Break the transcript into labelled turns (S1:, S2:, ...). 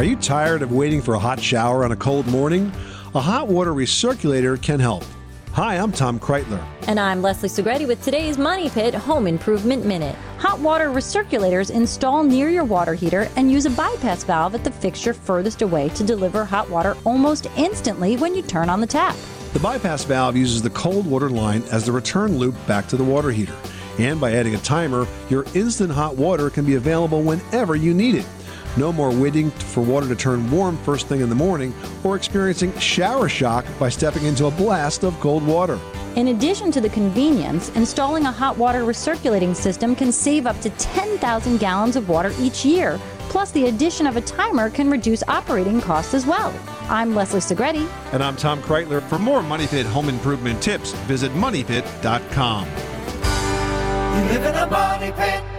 S1: Are you tired of waiting for a hot shower on a cold morning? A hot water recirculator can help. Hi, I'm Tom Kraeutler.
S2: And I'm Leslie Segrete with today's Money Pit Home Improvement Minute. Hot water recirculators install near your water heater and use a bypass valve at the fixture furthest away to deliver hot water almost instantly when you turn on the tap.
S1: The bypass valve uses the cold water line as the return loop back to the water heater. And by adding a timer, your instant hot water can be available whenever you need it. No more waiting for water to turn warm first thing in the morning or experiencing shower shock by stepping into a blast of cold water.
S2: In addition to the convenience, installing a hot water recirculating system can save up to 10,000 gallons of water each year. Plus, the addition of a timer can reduce operating costs as well. I'm Leslie Segrete.
S1: And I'm Tom Kraeutler. For more Money Pit home improvement tips, visit MoneyPit.com.
S3: You live in a money pit.